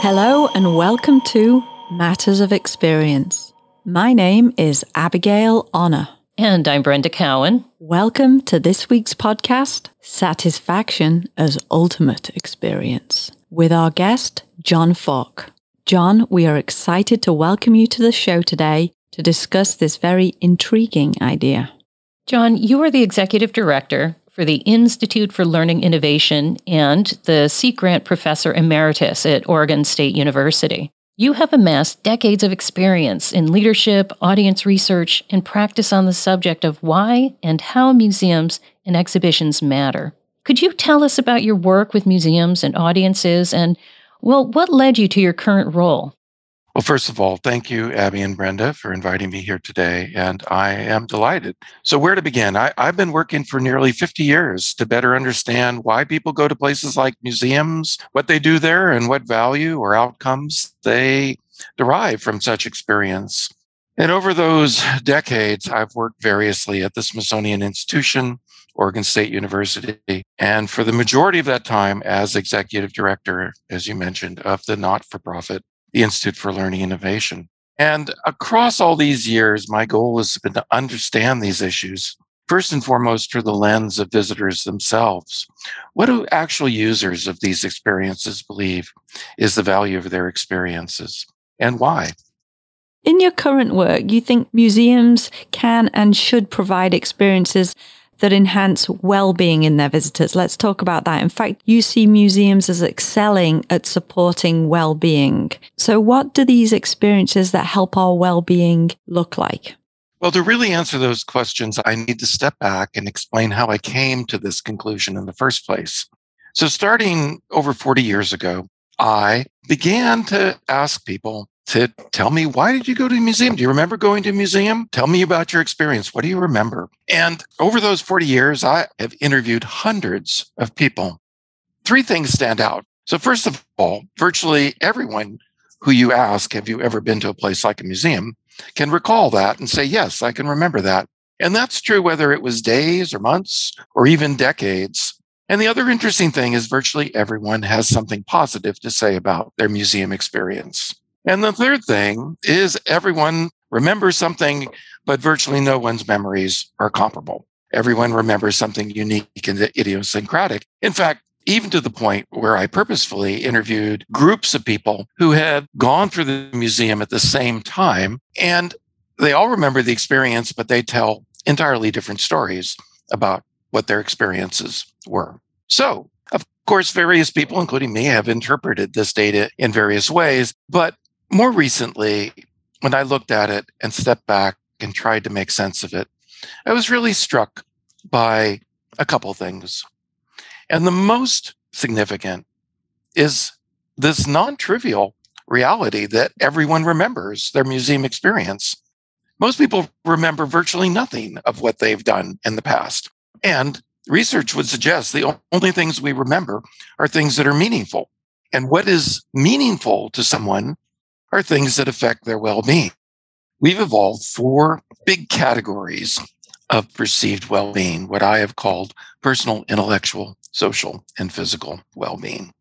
Hello and welcome to Matters of Experience. My name is Abigail Honor. And I'm Brenda Cowan. Welcome to this week's podcast, Satisfaction as Ultimate Experience, with our guest, John Falk. John, we are excited to welcome you to the show today to discuss this very intriguing idea. John, you are the executive director for the Institute for Learning Innovation and the Sea Grant Professor Emeritus at Oregon State University. You have amassed decades of experience in leadership, audience research, and practice on the subject of why and how museums and exhibitions matter. Could you tell us about your work with museums and audiences and, well, what led you to your current role? Well, first of all, thank you, Abby and Brenda, for inviting me here today. And I am delighted. So, where to begin? I, have been working for nearly 50 years to better understand why people go to places like museums, what they do there, and what value or outcomes they derive from such experience. And over those decades, I've worked variously at the Smithsonian Institution, Oregon State University, and for the majority of that time as executive director, as you mentioned, of the not for profit the Institute for Learning Innovation. And across all these years, my goal has been to understand these issues, first and foremost through the lens of visitors themselves. What do actual users of these experiences believe is the value of their experiences and why? In your current work, you think museums can and should provide experiences that enhance well-being in their visitors. Let's talk about that. In fact, you see museums as excelling at supporting well-being. So what do these experiences that help our well-being look like? Well, to really answer those questions, I need to step back and explain how I came to this conclusion in the first place. So starting over 40 years ago, I began to ask people to tell me why did you go to a museum? Do you remember going to a museum? Tell me about your experience. What do you remember? And over those 40 years, I have interviewed hundreds of people. Three things stand out. So first of all, virtually everyone who you ask, have you ever been to a place like a museum, can recall that and say, yes, I can remember that. And that's true whether it was days or months or even decades. And the other interesting thing is virtually everyone has something positive to say about their museum experience. And the third thing is everyone remembers something, but virtually no one's memories are comparable. Everyone remembers something unique and idiosyncratic. In fact, even to the point where I purposefully interviewed groups of people who had gone through the museum at the same time. And they all remember the experience, but they tell entirely different stories about what their experiences were. So, of course, various people, including me, have interpreted this data in various ways. But more recently, when I looked at it and stepped back and tried to make sense of it, I was really struck by a couple things. And the most significant is this non trivial reality that everyone remembers their museum experience. Most people remember virtually nothing of what they've done in the past. And research would suggest the only things we remember are things that are meaningful. And what is meaningful to someone are things that affect their well being. We've evolved four big categories of perceived well being, what I have called personal, intellectual, social, and physical well being.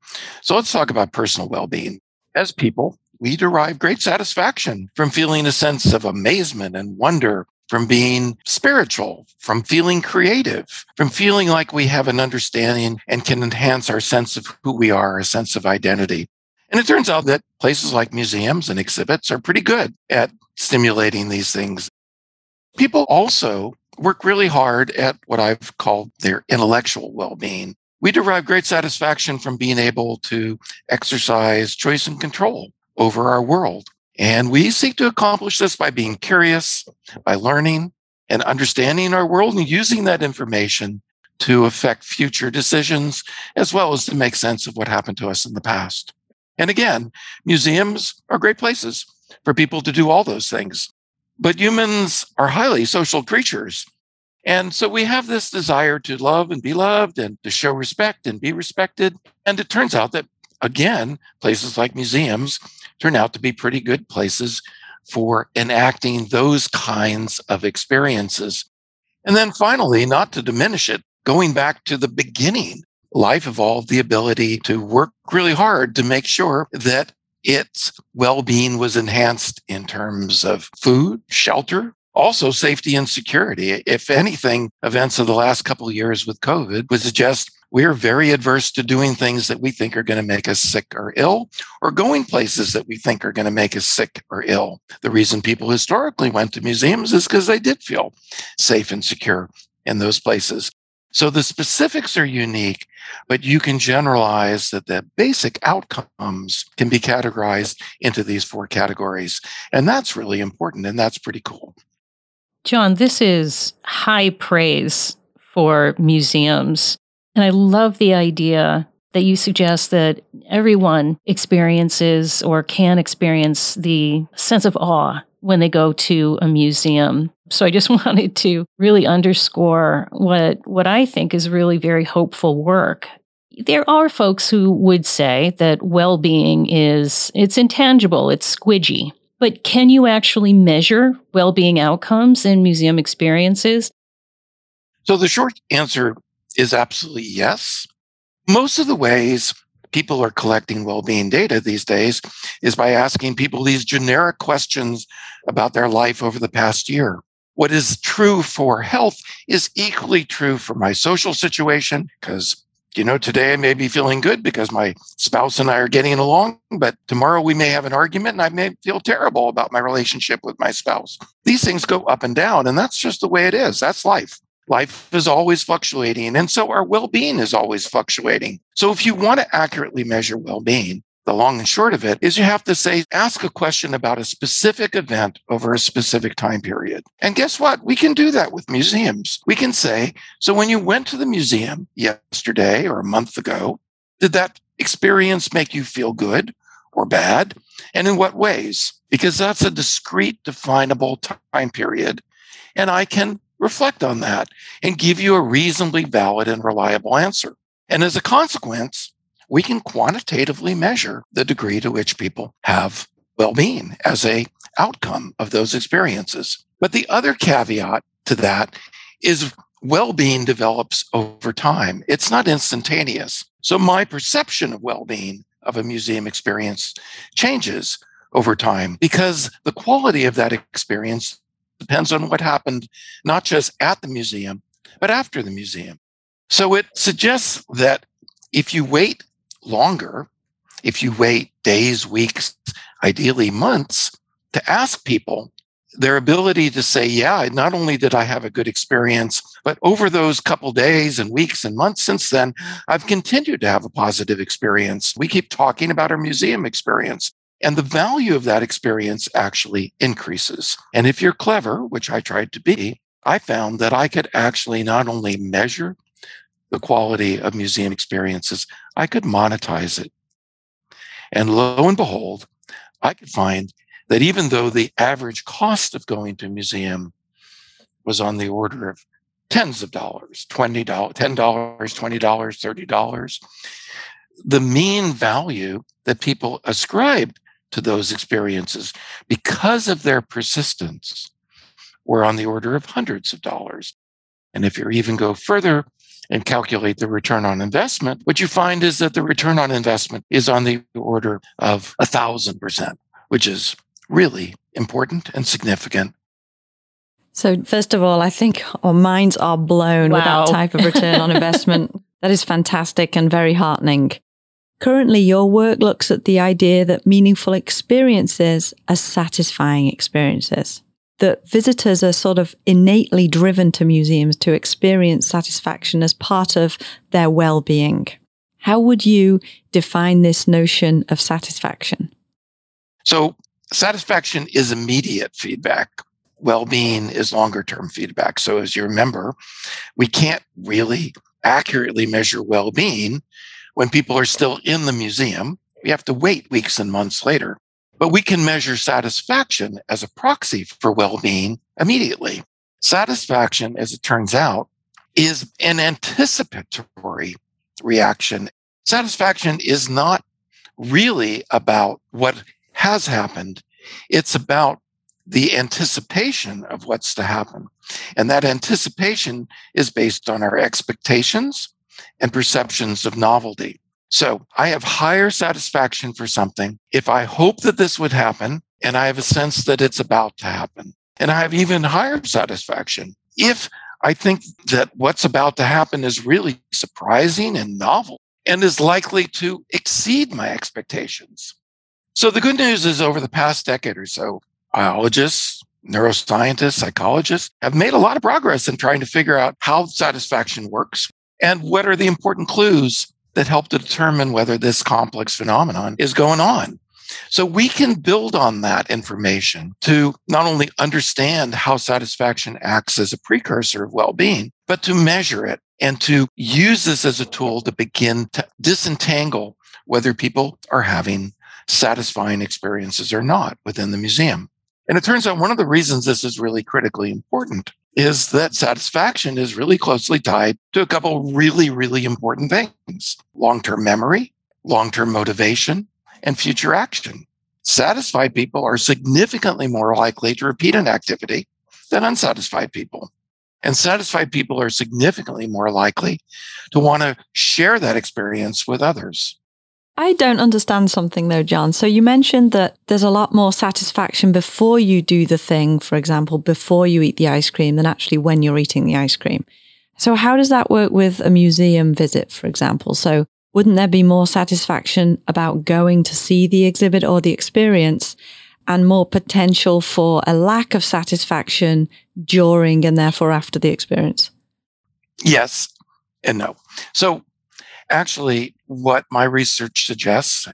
So let's talk about personal well being. As people, we derive great satisfaction from feeling a sense of amazement and wonder, from being spiritual, from feeling creative, from feeling like we have an understanding and can enhance our sense of who we are, a sense of identity. And it turns out that places like museums and exhibits are pretty good at stimulating these things. People also work really hard at what I've called their intellectual well being. We derive great satisfaction from being able to exercise choice and control over our world. And we seek to accomplish this by being curious, by learning and understanding our world and using that information to affect future decisions, as well as to make sense of what happened to us in the past. And again, museums are great places for people to do all those things. But humans are highly social creatures. And so we have this desire to love and be loved and to show respect and be respected. And it turns out that, again, places like museums turn out to be pretty good places for enacting those kinds of experiences. And then finally, not to diminish it, going back to the beginning life evolved the ability to work really hard to make sure that its well being was enhanced in terms of food, shelter, also safety and security. If anything, events of the last couple years with COVID would suggest we're very adverse to doing things that we think are going to make us sick or ill, or going places that we think are going to make us sick or ill. The reason people historically went to museums is because they did feel safe and secure in those places. So the specifics are unique, but you can generalize that the basic outcomes can be categorized into these four categories. And that's really important. And that's pretty cool. John, this is high praise for museums. And I love the idea that you suggest that everyone experiences or can experience the sense of awe when they go to a museum. So I just wanted to really underscore what what I think is really very hopeful work. There are folks who would say that well-being is it's intangible, it's squidgy. But can you actually measure well-being outcomes in museum experiences? So the short answer is absolutely yes. Most of the ways people are collecting well-being data these days is by asking people these generic questions about their life over the past year. What is true for health is equally true for my social situation because you know, today I may be feeling good because my spouse and I are getting along, but tomorrow we may have an argument and I may feel terrible about my relationship with my spouse. These things go up and down, and that's just the way it is. That's life. Life is always fluctuating, and so our well being is always fluctuating. So, if you want to accurately measure well being, the long and short of it is you have to say, ask a question about a specific event over a specific time period. And guess what? We can do that with museums. We can say, so when you went to the museum yesterday or a month ago, did that experience make you feel good or bad? And in what ways? Because that's a discrete, definable time period. And I can reflect on that and give you a reasonably valid and reliable answer. And as a consequence, we can quantitatively measure the degree to which people have well-being as a outcome of those experiences. But the other caveat to that is well-being develops over time. It's not instantaneous. So my perception of well-being of a museum experience changes over time because the quality of that experience depends on what happened, not just at the museum, but after the museum. So it suggests that if you wait longer, if you wait days, weeks, ideally months, to ask people their ability to say, yeah, not only did I have a good experience, but over those couple days and weeks and months since then, I've continued to have a positive experience. We keep talking about our museum experience. And the value of that experience actually increases. And if you're clever, which I tried to be, I found that I could actually not only measure the quality of museum experiences, I could monetize it. And lo and behold, I could find that even though the average cost of going to a museum was on the order of tens of dollars, $20, $10, $20, $30, the mean value that people ascribed to those experiences because of their persistence were on the order of hundreds of dollars. And if you even go further and calculate the return on investment, what you find is that the return on investment is on the order of a thousand percent, which is really important and significant. So, first of all, I think our minds are blown wow. with that type of return on investment. that is fantastic and very heartening. Currently, your work looks at the idea that meaningful experiences are satisfying experiences that visitors are sort of innately driven to museums to experience satisfaction as part of their well-being. How would you define this notion of satisfaction? So, satisfaction is immediate feedback. Well-being is longer-term feedback. So, as you remember, we can't really accurately measure well-being when people are still in the museum. We have to wait weeks and months later. But we can measure satisfaction as a proxy for well being immediately. Satisfaction, as it turns out, is an anticipatory reaction. Satisfaction is not really about what has happened, it's about the anticipation of what's to happen. And that anticipation is based on our expectations and perceptions of novelty. So I have higher satisfaction for something if I hope that this would happen and I have a sense that it's about to happen. And I have even higher satisfaction if I think that what's about to happen is really surprising and novel and is likely to exceed my expectations. So the good news is over the past decade or so, biologists, neuroscientists, psychologists have made a lot of progress in trying to figure out how satisfaction works and what are the important clues that help to determine whether this complex phenomenon is going on. So we can build on that information to not only understand how satisfaction acts as a precursor of well-being, but to measure it and to use this as a tool to begin to disentangle whether people are having satisfying experiences or not within the museum. And it turns out one of the reasons this is really critically important is that satisfaction is really closely tied to a couple really, really important things long term memory, long term motivation, and future action. Satisfied people are significantly more likely to repeat an activity than unsatisfied people. And satisfied people are significantly more likely to want to share that experience with others. I don't understand something though, John. So you mentioned that there's a lot more satisfaction before you do the thing, for example, before you eat the ice cream than actually when you're eating the ice cream. So how does that work with a museum visit, for example? So wouldn't there be more satisfaction about going to see the exhibit or the experience and more potential for a lack of satisfaction during and therefore after the experience? Yes and no. So actually, what my research suggests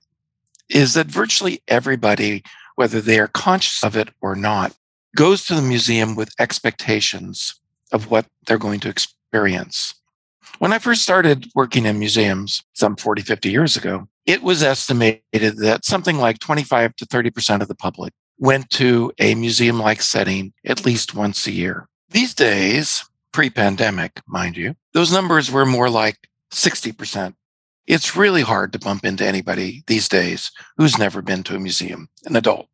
is that virtually everybody, whether they are conscious of it or not, goes to the museum with expectations of what they're going to experience. When I first started working in museums some 40, 50 years ago, it was estimated that something like 25 to 30% of the public went to a museum like setting at least once a year. These days, pre pandemic, mind you, those numbers were more like 60%. It's really hard to bump into anybody these days who's never been to a museum, an adult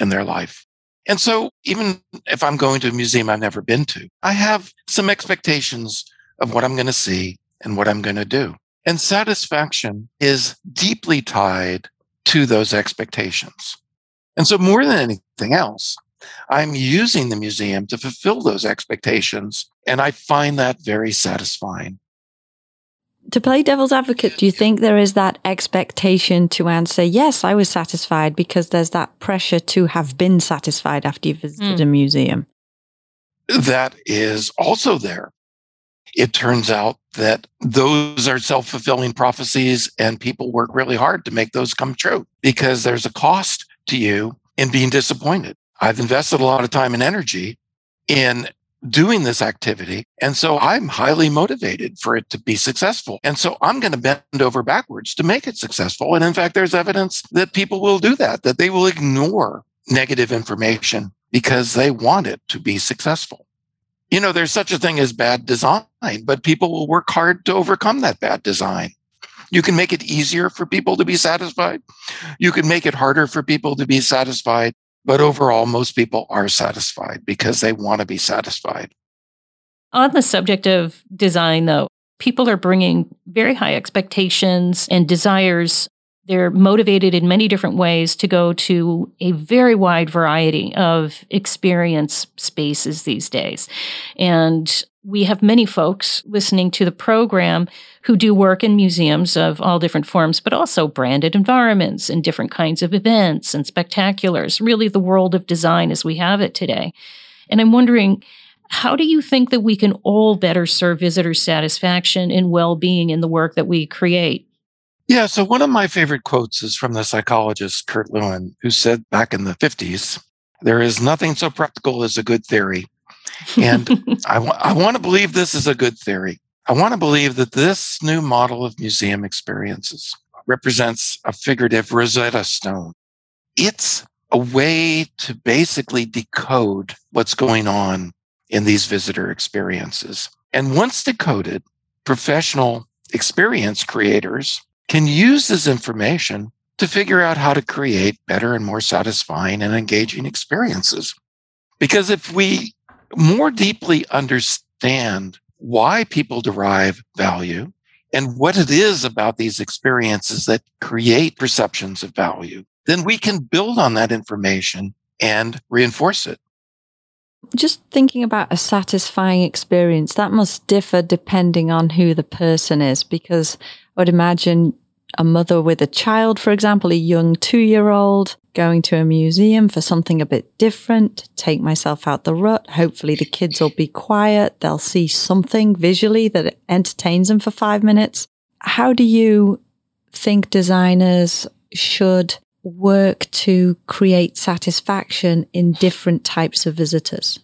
in their life. And so even if I'm going to a museum I've never been to, I have some expectations of what I'm going to see and what I'm going to do. And satisfaction is deeply tied to those expectations. And so more than anything else, I'm using the museum to fulfill those expectations. And I find that very satisfying to play devil's advocate, do you think there is that expectation to answer, yes, I was satisfied because there's that pressure to have been satisfied after you visited mm. a museum? That is also there. It turns out that those are self fulfilling prophecies, and people work really hard to make those come true because there's a cost to you in being disappointed. I've invested a lot of time and energy in doing this activity. And so I'm highly motivated for it to be successful. And so I'm going to bend over backwards to make it successful. And in fact, there's evidence that people will do that, that they will ignore negative information because they want it to be successful. You know, there's such a thing as bad design, but people will work hard to overcome that bad design. You can make it easier for people to be satisfied. You can make it harder for people to be satisfied. But overall, most people are satisfied because they want to be satisfied. On the subject of design, though, people are bringing very high expectations and desires. They're motivated in many different ways to go to a very wide variety of experience spaces these days. And we have many folks listening to the program who do work in museums of all different forms, but also branded environments and different kinds of events and spectaculars, really the world of design as we have it today. And I'm wondering, how do you think that we can all better serve visitor satisfaction and well being in the work that we create? Yeah, so one of my favorite quotes is from the psychologist Kurt Lewin, who said back in the 50s, there is nothing so practical as a good theory. And I, want to believe this is a good theory. I want to believe that this new model of museum experiences represents a figurative Rosetta Stone. It's a way to basically decode what's going on in these visitor experiences. And once decoded, professional experience creators can use this information to figure out how to create better and more satisfying and engaging experiences. Because if we more deeply understand why people derive value and what it is about these experiences that create perceptions of value, then we can build on that information and reinforce it. Just thinking about a satisfying experience, that must differ depending on who the person is, because I would imagine a mother with a child, for example, a young two year old, going to a museum for something a bit different, take myself out the rut. Hopefully, the kids will be quiet. They'll see something visually that entertains them for five minutes. How do you think designers should work to create satisfaction in different types of visitors?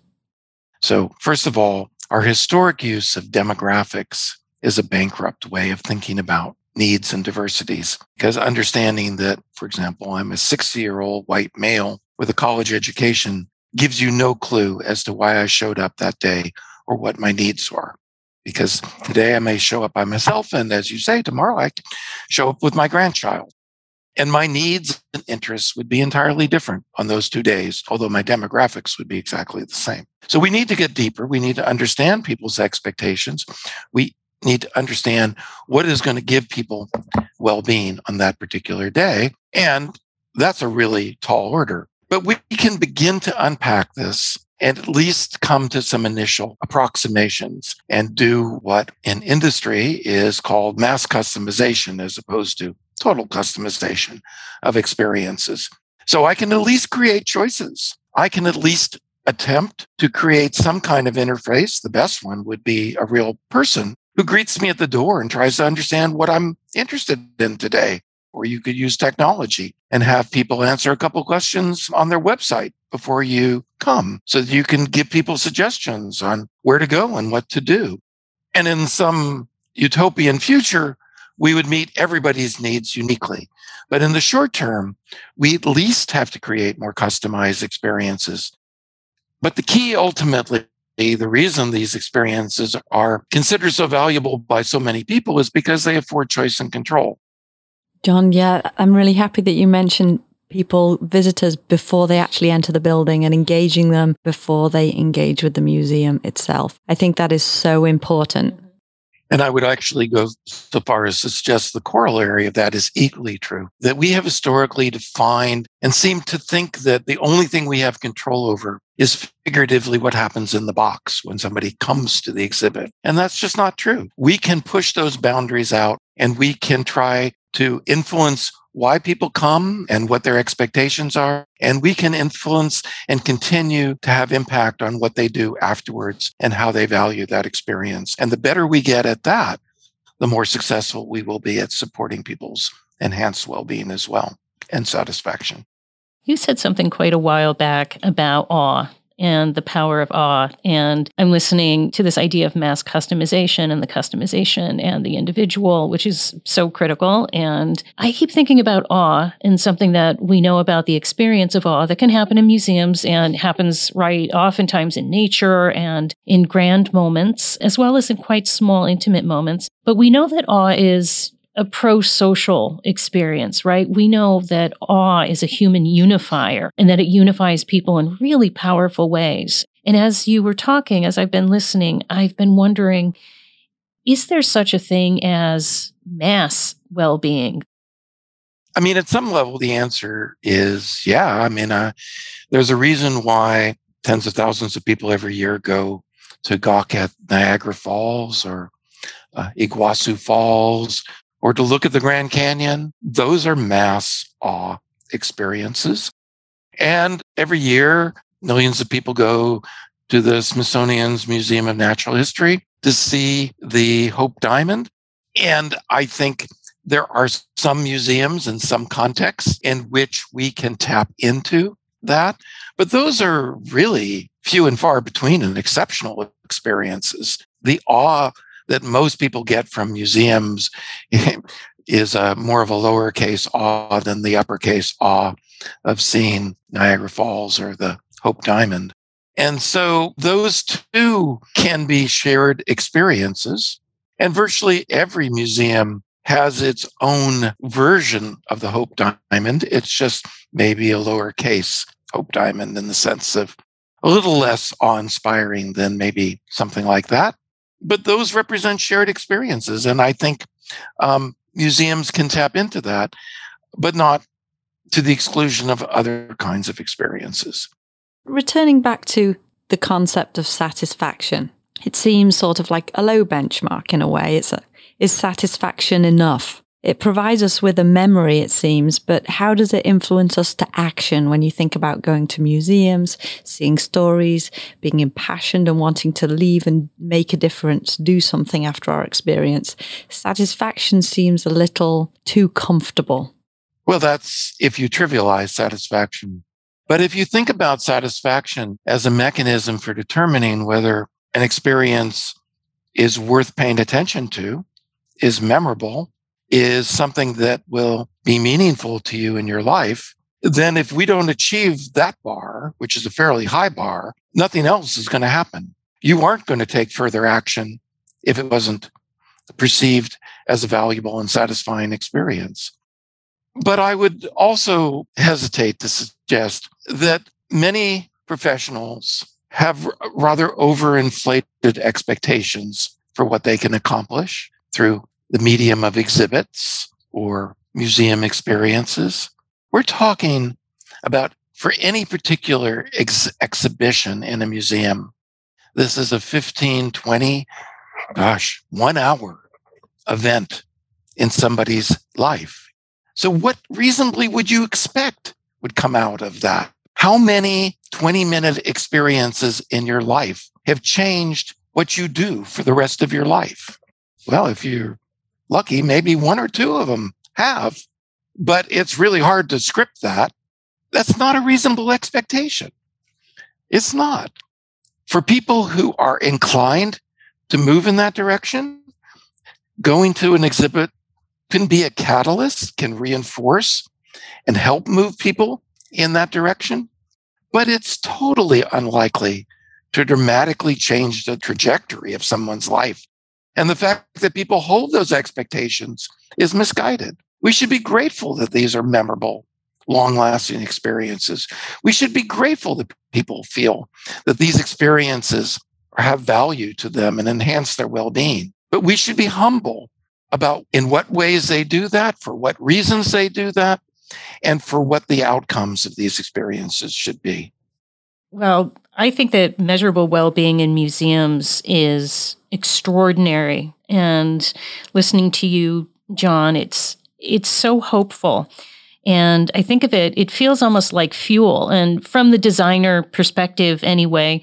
So, first of all, our historic use of demographics is a bankrupt way of thinking about needs and diversities. Because understanding that, for example, I'm a 60 year old white male with a college education gives you no clue as to why I showed up that day or what my needs are. Because today I may show up by myself, and as you say, tomorrow I can show up with my grandchild. And my needs and interests would be entirely different on those two days, although my demographics would be exactly the same. So we need to get deeper. We need to understand people's expectations. We need to understand what is going to give people well being on that particular day. And that's a really tall order. But we can begin to unpack this and at least come to some initial approximations and do what in industry is called mass customization as opposed to total customization of experiences. So I can at least create choices. I can at least attempt to create some kind of interface. The best one would be a real person who greets me at the door and tries to understand what I'm interested in today. Or you could use technology and have people answer a couple questions on their website before you come so that you can give people suggestions on where to go and what to do. And in some utopian future, we would meet everybody's needs uniquely. But in the short term, we at least have to create more customized experiences. But the key ultimately the reason these experiences are considered so valuable by so many people is because they afford choice and control. John, yeah, I'm really happy that you mentioned people, visitors, before they actually enter the building and engaging them before they engage with the museum itself. I think that is so important. And I would actually go so far as to suggest the corollary of that is equally true that we have historically defined and seem to think that the only thing we have control over is figuratively what happens in the box when somebody comes to the exhibit. And that's just not true. We can push those boundaries out and we can try to influence why people come and what their expectations are. And we can influence and continue to have impact on what they do afterwards and how they value that experience. And the better we get at that, the more successful we will be at supporting people's enhanced well being as well and satisfaction. You said something quite a while back about awe and the power of awe. And I'm listening to this idea of mass customization and the customization and the individual, which is so critical. And I keep thinking about awe and something that we know about the experience of awe that can happen in museums and happens right oftentimes in nature and in grand moments, as well as in quite small, intimate moments. But we know that awe is a pro social experience, right? We know that awe is a human unifier and that it unifies people in really powerful ways. And as you were talking, as I've been listening, I've been wondering is there such a thing as mass well being? I mean, at some level, the answer is yeah. I mean, uh, there's a reason why tens of thousands of people every year go to gawk at Niagara Falls or uh, Iguazu Falls or to look at the Grand Canyon. Those are mass awe experiences. And every year, millions of people go to the Smithsonian's Museum of Natural History to see the Hope Diamond. And I think there are some museums and some contexts in which we can tap into that. But those are really few and far between and exceptional experiences. The awe that most people get from museums is a more of a lowercase awe than the uppercase awe of seeing Niagara Falls or the Hope Diamond. And so those two can be shared experiences. And virtually every museum has its own version of the Hope Diamond. It's just maybe a lowercase Hope Diamond in the sense of a little less awe inspiring than maybe something like that but those represent shared experiences. And I think um, museums can tap into that, but not to the exclusion of other kinds of experiences. Returning back to the concept of satisfaction, it seems sort of like a low benchmark in a way. It's a, is satisfaction enough? It provides us with a memory, it seems, but how does it influence us to action when you think about going to museums, seeing stories, being impassioned and wanting to leave and make a difference, do something after our experience? Satisfaction seems a little too comfortable. Well, that's if you trivialize satisfaction. But if you think about satisfaction as a mechanism for determining whether an experience is worth paying attention to, is memorable, is something that will be meaningful to you in your life, then if we don't achieve that bar, which is a fairly high bar, nothing else is going to happen. You aren't going to take further action if it wasn't perceived as a valuable and satisfying experience. But I would also hesitate to suggest that many professionals have rather overinflated expectations for what they can accomplish through the medium of exhibits or museum experiences. We're talking about for any particular ex- exhibition in a museum. This is a 15, 20, gosh, one hour event in somebody's life. So, what reasonably would you expect would come out of that? How many 20 minute experiences in your life have changed what you do for the rest of your life? Well, if you're lucky, maybe one or two of them have, but it's really hard to script that. That's not a reasonable expectation. It's not. For people who are inclined to move in that direction, going to an exhibit can be a catalyst, can reinforce and help move people in that direction. But it's totally unlikely to dramatically change the trajectory of someone's life and the fact that people hold those expectations is misguided. We should be grateful that these are memorable, long lasting experiences. We should be grateful that people feel that these experiences have value to them and enhance their well being. But we should be humble about in what ways they do that, for what reasons they do that, and for what the outcomes of these experiences should be. Well, I think that measurable well being in museums is extraordinary. And listening to you, John, it's it's so hopeful. And I think of it, it feels almost like fuel. And from the designer perspective, anyway,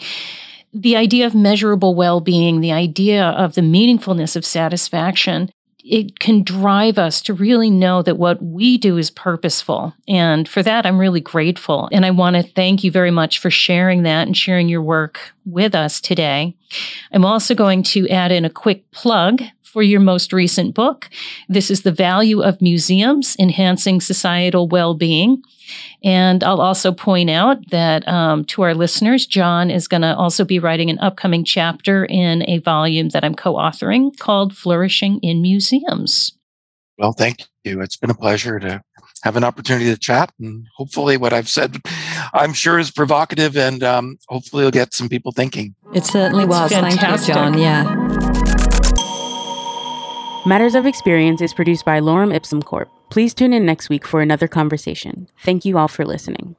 the idea of measurable well being, the idea of the meaningfulness of satisfaction it can drive us to really know that what we do is purposeful. And for that, I'm really grateful. And I want to thank you very much for sharing that and sharing your work with us today. I'm also going to add in a quick plug for your most recent book. This is The Value of Museums Enhancing Societal Well-Being. And I'll also point out that um, to our listeners, John is going to also be writing an upcoming chapter in a volume that I'm co authoring called Flourishing in Museums. Well, thank you. It's been a pleasure to have an opportunity to chat. And hopefully, what I've said, I'm sure, is provocative and um, hopefully, it'll get some people thinking. It certainly it's was. Fantastic. Thank you, John. Yeah. Matters of Experience is produced by Lorem Ipsum Corp. Please tune in next week for another conversation. Thank you all for listening.